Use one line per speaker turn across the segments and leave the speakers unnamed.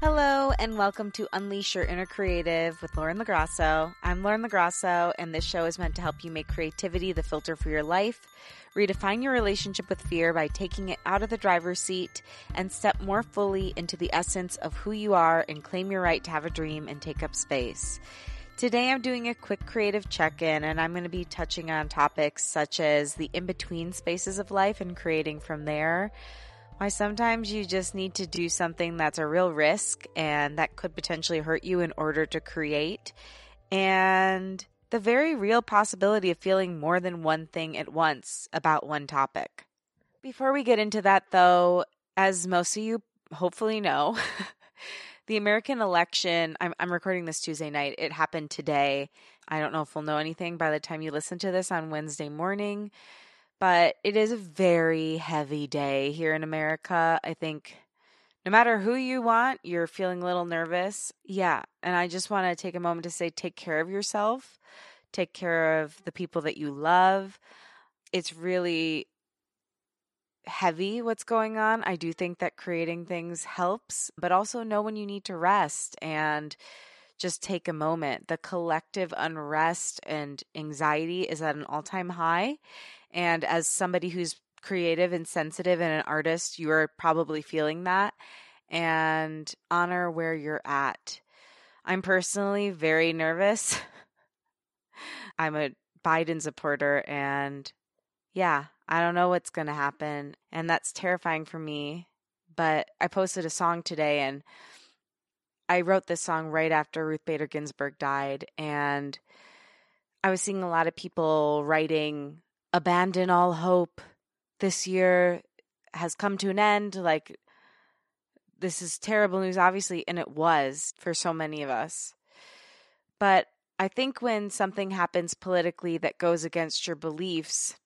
Hello, and welcome to Unleash Your Inner Creative with Lauren LaGrasso. I'm Lauren LaGrasso, and this show is meant to help you make creativity the filter for your life, redefine your relationship with fear by taking it out of the driver's seat, and step more fully into the essence of who you are and claim your right to have a dream and take up space. Today, I'm doing a quick creative check in, and I'm going to be touching on topics such as the in between spaces of life and creating from there why sometimes you just need to do something that's a real risk and that could potentially hurt you in order to create, and the very real possibility of feeling more than one thing at once about one topic. Before we get into that, though, as most of you hopefully know, the American election, I'm, I'm recording this Tuesday night, it happened today. I don't know if we'll know anything by the time you listen to this on Wednesday morning but it is a very heavy day here in America. I think no matter who you want, you're feeling a little nervous. Yeah. And I just want to take a moment to say take care of yourself, take care of the people that you love. It's really heavy what's going on. I do think that creating things helps, but also know when you need to rest and just take a moment. The collective unrest and anxiety is at an all time high. And as somebody who's creative and sensitive and an artist, you are probably feeling that. And honor where you're at. I'm personally very nervous. I'm a Biden supporter, and yeah, I don't know what's going to happen. And that's terrifying for me. But I posted a song today, and I wrote this song right after Ruth Bader Ginsburg died. And I was seeing a lot of people writing abandon all hope. This year has come to an end. Like, this is terrible news, obviously, and it was for so many of us. But I think when something happens politically that goes against your beliefs,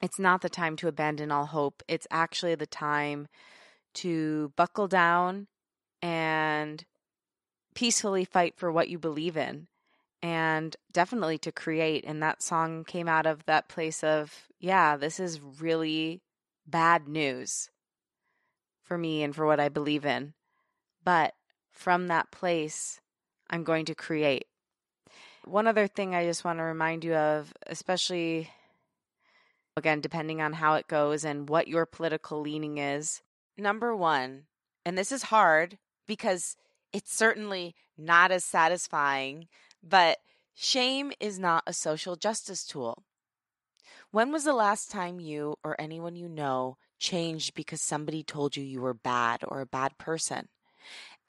it's not the time to abandon all hope. It's actually the time to buckle down and peacefully fight for what you believe in and definitely to create. And that song came out of that place of, yeah, this is really bad news for me and for what I believe in. But from that place, I'm going to create. One other thing I just want to remind you of, especially again, depending on how it goes and what your political leaning is. Number one, and this is hard because it's certainly not as satisfying but shame is not a social justice tool. When was the last time you or anyone you know changed because somebody told you you were bad or a bad person?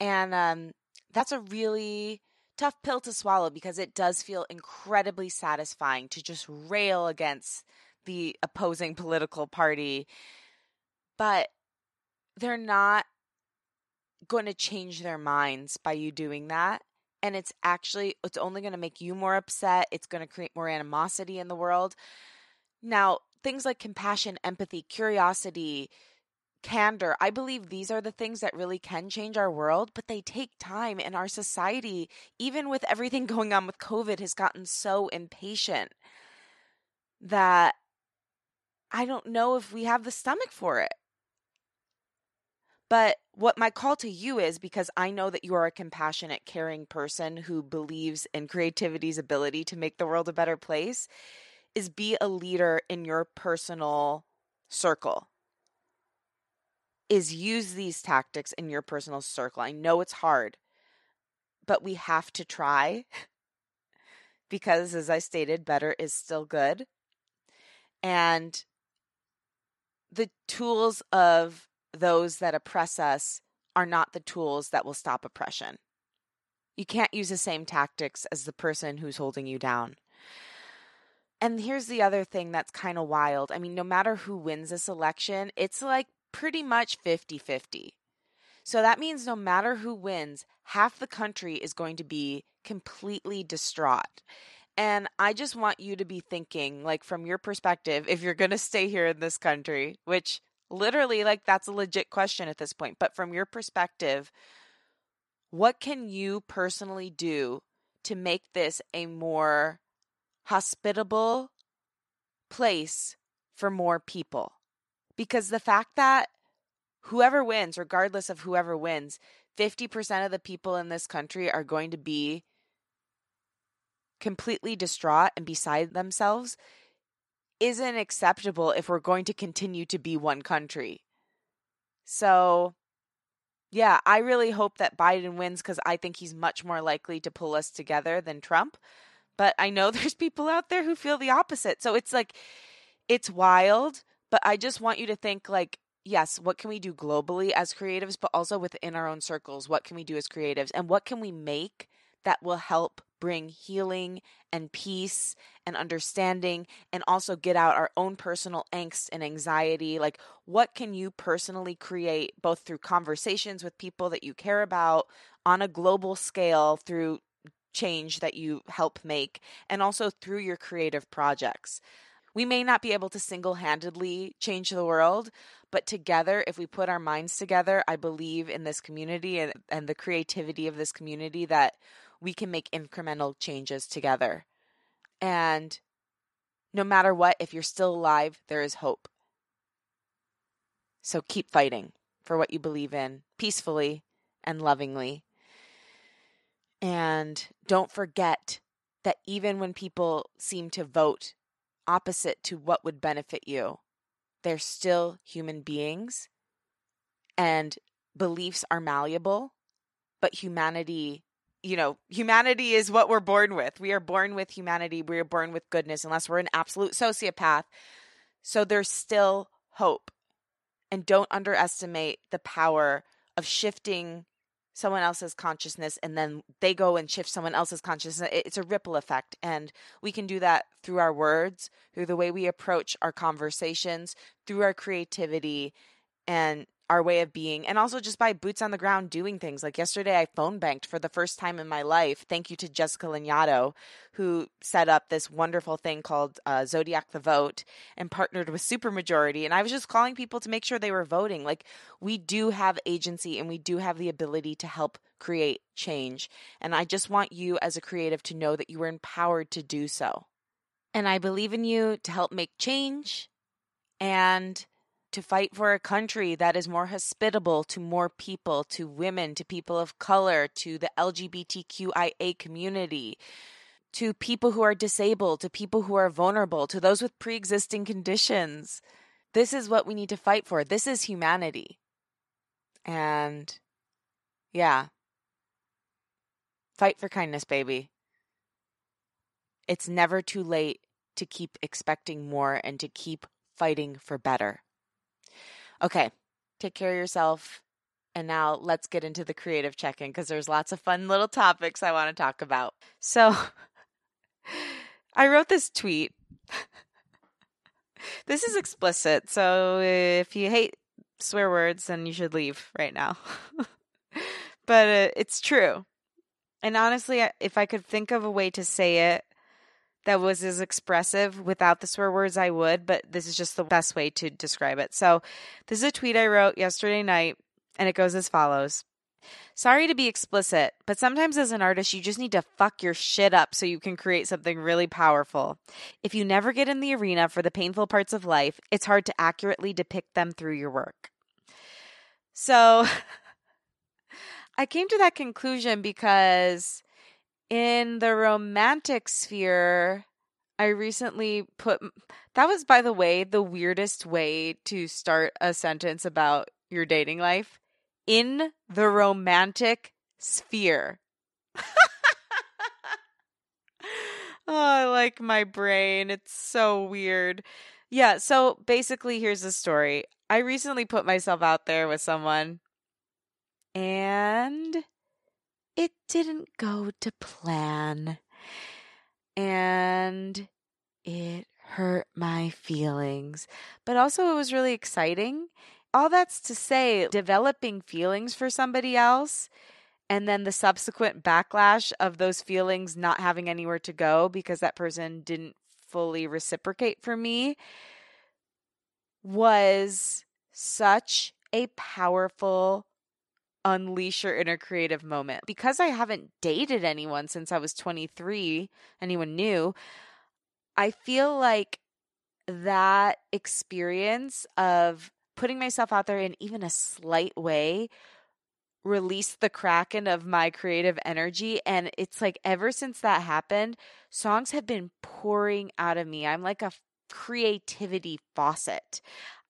And um, that's a really tough pill to swallow because it does feel incredibly satisfying to just rail against the opposing political party. But they're not going to change their minds by you doing that and it's actually it's only going to make you more upset it's going to create more animosity in the world. Now things like compassion empathy curiosity candor i believe these are the things that really can change our world but they take time and our society even with everything going on with covid has gotten so impatient that i don't know if we have the stomach for it but what my call to you is because I know that you are a compassionate, caring person who believes in creativity's ability to make the world a better place is be a leader in your personal circle. Is use these tactics in your personal circle. I know it's hard, but we have to try because, as I stated, better is still good. And the tools of those that oppress us are not the tools that will stop oppression. You can't use the same tactics as the person who's holding you down. And here's the other thing that's kind of wild. I mean, no matter who wins this election, it's like pretty much 50 50. So that means no matter who wins, half the country is going to be completely distraught. And I just want you to be thinking, like, from your perspective, if you're going to stay here in this country, which literally, like, that's a legit question at this point, but from your perspective, what can you personally do to make this a more hospitable place for more people? Because the fact that whoever wins, regardless of whoever wins, 50% of the people in this country are going to be completely distraught and beside themselves isn't acceptable if we're going to continue to be one country. So, yeah, I really hope that Biden wins because I think he's much more likely to pull us together than Trump. But I know there's people out there who feel the opposite. So it's like, it's wild. But I just want you to think like, yes, what can we do globally as creatives, but also within our own circles? What can we do as creatives? And what can we make that will help bring healing and peace and understanding and also get out our own personal angst and anxiety like what can you personally create both through conversations with people that you care about on a global scale through change that you help make and also through your creative projects? We may not be able to single handedly change the world, but together, if we put our minds together, I believe in this community and, and the creativity of this community that we can make incremental changes together. And no matter what, if you're still alive, there is hope. So keep fighting for what you believe in peacefully and lovingly. And don't forget that even when people seem to vote opposite to what would benefit you. They're still human beings and beliefs are malleable, but humanity, you know, humanity is what we're born with. We are born with humanity. We are born with goodness, unless we're an absolute sociopath. So there's still hope. And don't underestimate the power of shifting someone else's consciousness and then they go and shift someone else's consciousness. It's a ripple effect. And we can do that through our words, through the way we approach our conversations, through our creativity, and our way of being and also just by boots on the ground doing things. Like yesterday, I phone banked for the first time in my life. Thank you to Jessica Lanyadoo, who set up this wonderful thing called uh, Zodiac the Vote and partnered with Supermajority. And I was just calling people to make sure they were voting. Like we do have agency and we do have the ability to help create change. And I just want you as a creative to know that you are empowered to do so. And I believe in you to help make change and to fight for a country that is more hospitable to more people, to women, to people of color, to the LGBTQIA community, to people who are disabled, to people who are vulnerable, to those with pre existing conditions. This is what we need to fight for. This is humanity. And yeah, fight for kindness, baby. It's never too late to keep expecting more and to keep fighting for better. Okay, take care of yourself. And now let's get into the creative check in because there's lots of fun little topics I want to talk about. So I wrote this tweet. this is explicit. So if you hate swear words, then you should leave right now. but uh, it's true. And honestly, if I could think of a way to say it that was as expressive without the swear words, I would, but this is just the best way to describe it. So, this is a tweet I wrote yesterday night, and it goes as follows Sorry to be explicit, but sometimes as an artist, you just need to fuck your shit up so you can create something really powerful. If you never get in the arena for the painful parts of life, it's hard to accurately depict them through your work. So, I came to that conclusion because in the romantic sphere, I recently put that was by the way the weirdest way to start a sentence about your dating life in the romantic sphere. oh, I like my brain. It's so weird. Yeah, so basically here's the story. I recently put myself out there with someone and it didn't go to plan. And it hurt my feelings. But also, it was really exciting. all that's to say, developing feelings for somebody else and then the subsequent backlash of those feelings not having anywhere to go because that person didn't fully reciprocate for me was such a powerful unleash your inner creative moment. Because I haven't dated anyone since I was 23, anyone new, I feel like that experience of putting myself out there in even a slight way released the kraken of my creative energy. And it's like ever since that happened songs have been pouring out of me. I'm like a creativity faucet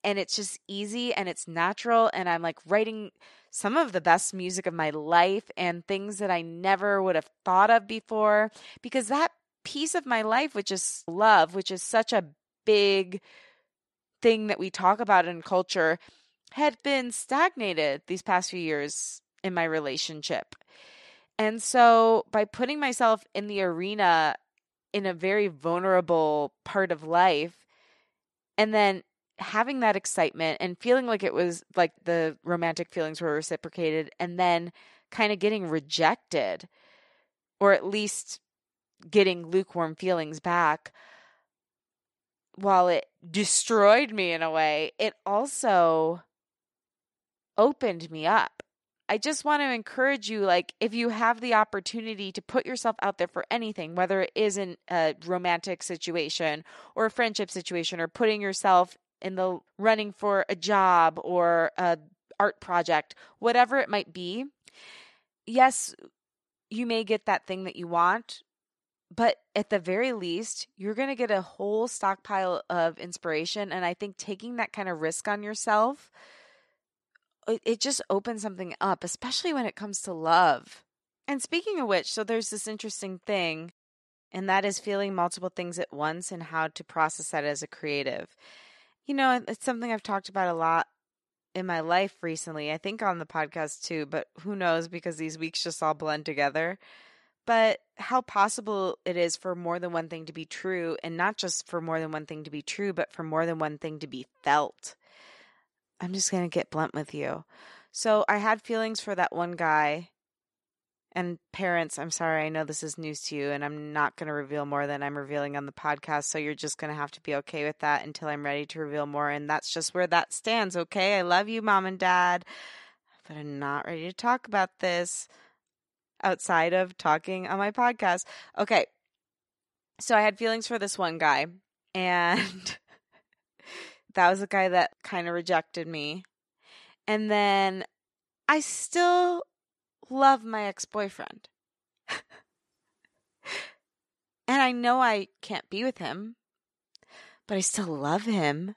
and it's just easy and it's natural and i'm like writing some of the best music of my life and things that i never would have thought of before because that piece of my life which is love which is such a big thing that we talk about in culture had been stagnated these past few years in my relationship. And so by putting myself in the arena in a very vulnerable part of life and then having that excitement and feeling like it was like the romantic feelings were reciprocated and then kind of getting rejected or at least getting lukewarm feelings back while it destroyed me in a way it also opened me up. I just want to encourage you like if you have the opportunity to put yourself out there for anything whether it is in a romantic situation or a friendship situation or putting yourself in the running for a job or a art project whatever it might be yes you may get that thing that you want but at the very least you're going to get a whole stockpile of inspiration and i think taking that kind of risk on yourself it just opens something up, especially when it comes to love. And speaking of which, so there's this interesting thing, and that is feeling multiple things at once and how to process that as a creative. You know, it's something I've talked about a lot in my life recently. I think on the podcast too, but who knows because these weeks just all blend together. But how possible it is for more than one thing to be true, and not just for more than one thing to be true, but for more than one thing to be felt. I'm just going to get blunt with you. So I had feelings for that one guy. And parents, I'm sorry, I know this is news to you, and I'm not going to reveal more than I'm revealing on the podcast. So you're just going to have to be okay with that until I'm ready to reveal more. And that's just where that stands, okay? I love you, mom and dad, but I'm not ready to talk about this outside of talking on my podcast. Okay. So I had feelings for this one guy, and that was the guy that kind of rejected me. And then I still love my ex boyfriend. and I know I can't be with him, but I still love him.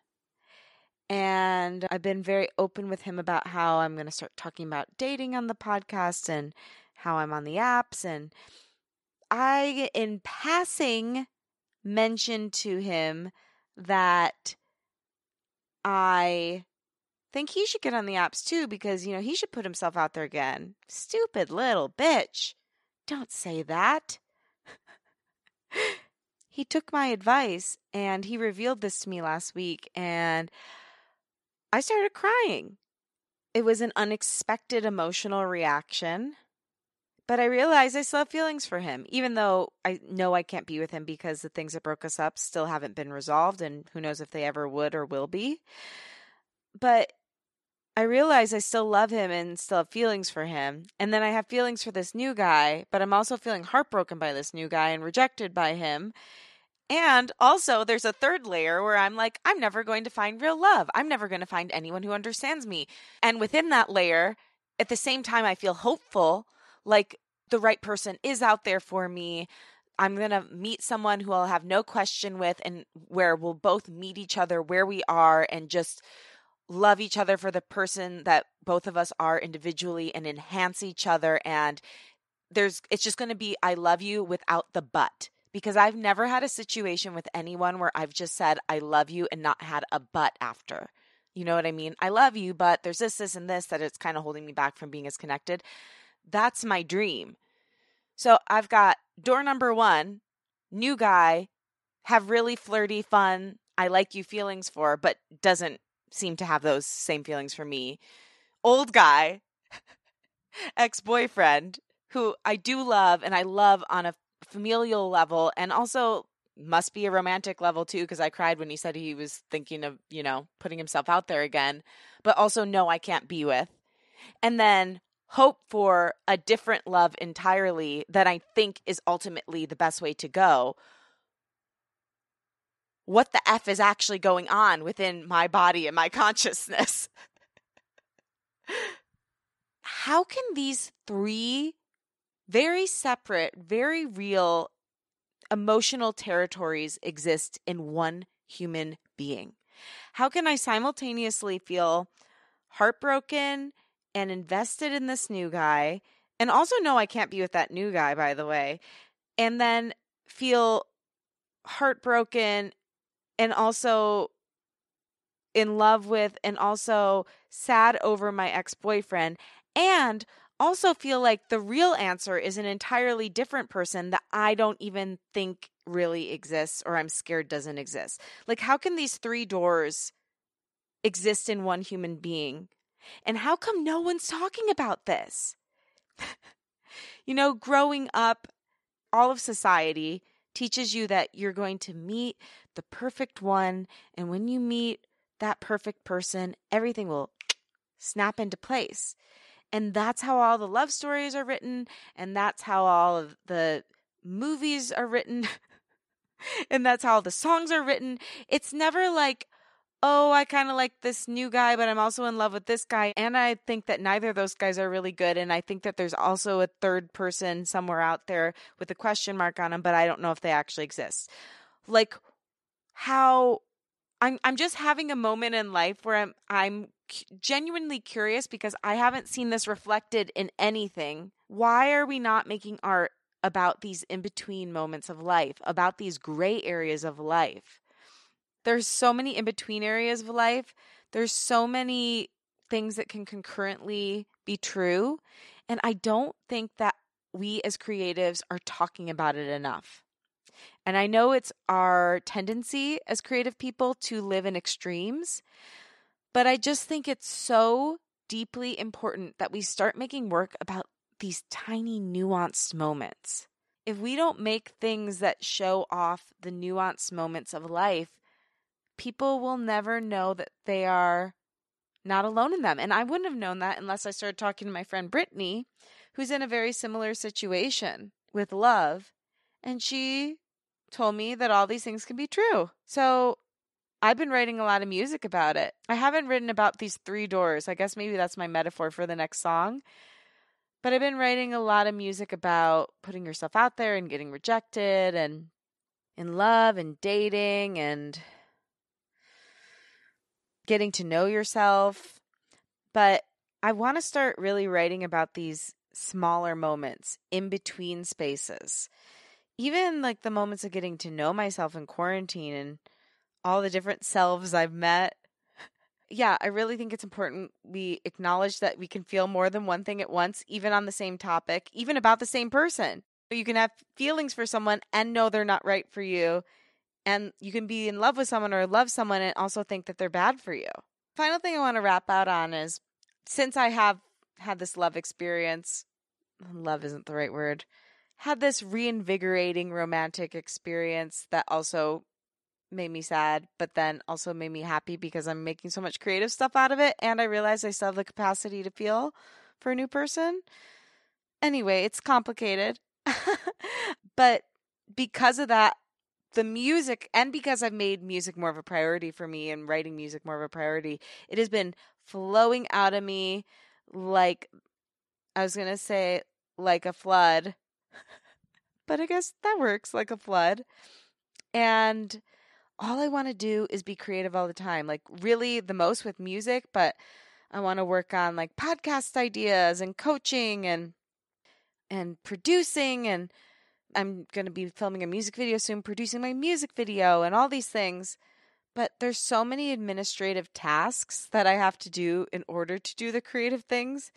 And I've been very open with him about how I'm going to start talking about dating on the podcast and how I'm on the apps. And I, in passing, mentioned to him that I think he should get on the apps too because, you know, he should put himself out there again. Stupid little bitch. Don't say that. he took my advice and he revealed this to me last week, and I started crying. It was an unexpected emotional reaction. But I realized I still have feelings for him, even though I know I can't be with him because the things that broke us up still haven't been resolved, and who knows if they ever would or will be. But I realize I still love him and still have feelings for him. And then I have feelings for this new guy, but I'm also feeling heartbroken by this new guy and rejected by him. And also, there's a third layer where I'm like, I'm never going to find real love. I'm never going to find anyone who understands me. And within that layer, at the same time, I feel hopeful like the right person is out there for me. I'm going to meet someone who I'll have no question with and where we'll both meet each other where we are and just love each other for the person that both of us are individually and enhance each other and there's it's just going to be I love you without the but because I've never had a situation with anyone where I've just said I love you and not had a but after. You know what I mean? I love you, but there's this this and this that it's kind of holding me back from being as connected. That's my dream. So I've got door number one, new guy, have really flirty, fun, I like you feelings for, but doesn't seem to have those same feelings for me. Old guy, ex boyfriend, who I do love and I love on a familial level and also must be a romantic level too because I cried when he said he was thinking of, you know, putting himself out there again, but also no I can't be with. And then hope for a different love entirely that I think is ultimately the best way to go. What the F is actually going on within my body and my consciousness? How can these three very separate, very real emotional territories exist in one human being? How can I simultaneously feel heartbroken and invested in this new guy and also know I can't be with that new guy, by the way, and then feel heartbroken and also in love with and also sad over my ex boyfriend and also feel like the real answer is an entirely different person that I don't even think really exists or I'm scared doesn't exist. Like, how can these three doors exist in one human being? And how come no one's talking about this? you know, growing up, all of society teaches you that you're going to meet the perfect one. And when you meet that perfect person, everything will snap into place. And that's how all the love stories are written. And that's how all of the movies are written. and that's how the songs are written. It's never like, oh, I kind of like this new guy, but I'm also in love with this guy. And I think that neither of those guys are really good. And I think that there's also a third person somewhere out there with a question mark on him, but I don't know if they actually exist. Like how I'm I'm just having a moment in life where I'm I'm genuinely curious because I haven't seen this reflected in anything. Why are we not making art about these in between moments of life, about these gray areas of life? There's so many in between areas of life. There's so many things that can concurrently be true. And I don't think that we as creatives are talking about it enough. And I know it's our tendency as creative people to live in extremes, but I just think it's so deeply important that we start making work about these tiny nuanced moments. If we don't make things that show off the nuanced moments of life, people will never know that they are not alone in them. And I wouldn't have known that unless I started talking to my friend Brittany, who's in a very similar situation with love. And she told me that all these things can be true. So I've been writing a lot of music about it. I haven't written about these three doors. I guess maybe that's my metaphor for the next song. But I've been writing a lot of music about putting yourself out there and getting rejected and in love and dating and getting to know yourself. But I want to start really writing about these smaller moments in between spaces. Even like the moments of getting to know myself in quarantine and all the different selves I've met. Yeah, I really think it's important we acknowledge that we can feel more than one thing at once, even on the same topic, even about the same person. You can have feelings for someone and know they're not right for you. And you can be in love with someone or love someone and also think that they're bad for you. Final thing I want to wrap out on is since I have had this love experience, love isn't the right word, had this reinvigorating romantic experience that also made me sad, but then also made me happy because I'm making so much creative stuff out of it. And I realized I still have the capacity to feel for a new person. Anyway, it's complicated. but because of that, the music, and because I've made music more of a priority for me and writing music more of a priority, it has been flowing out of me like, I was going to say, like a flood. But I guess that works like a flood. And all I want to do is be creative all the time. Like really the most with music, but I want to work on like podcast ideas and coaching and and producing and I'm going to be filming a music video soon, producing my music video and all these things. But there's so many administrative tasks that I have to do in order to do the creative things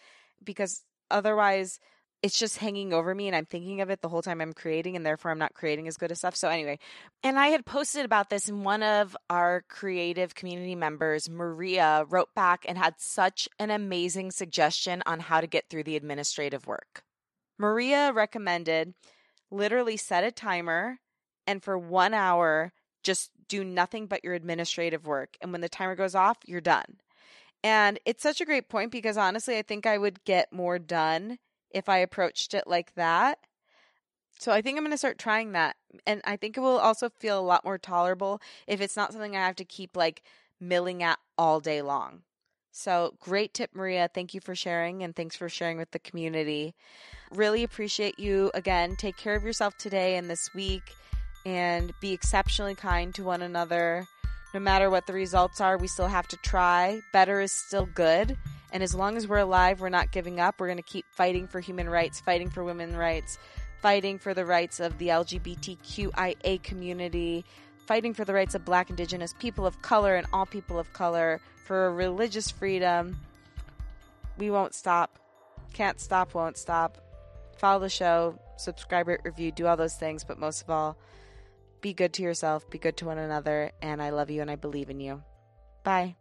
because otherwise it's just hanging over me and I'm thinking of it the whole time I'm creating and therefore I'm not creating as good as stuff. So anyway, and I had posted about this and one of our creative community members, Maria, wrote back and had such an amazing suggestion on how to get through the administrative work. Maria recommended literally set a timer and for 1 hour just do nothing but your administrative work and when the timer goes off, you're done. And it's such a great point because honestly, I think I would get more done if I approached it like that. So I think I'm going to start trying that. And I think it will also feel a lot more tolerable if it's not something I have to keep like milling at all day long. So great tip, Maria. Thank you for sharing and thanks for sharing with the community. Really appreciate you. Again, take care of yourself today and this week and be exceptionally kind to one another. No matter what the results are, we still have to try. Better is still good. And as long as we're alive, we're not giving up. We're going to keep fighting for human rights, fighting for women's rights, fighting for the rights of the LGBTQIA community, fighting for the rights of black, indigenous people of color, and all people of color, for religious freedom. We won't stop. Can't stop, won't stop. Follow the show, subscribe, rate, review, do all those things, but most of all, be good to yourself, be good to one another, and I love you and I believe in you. Bye.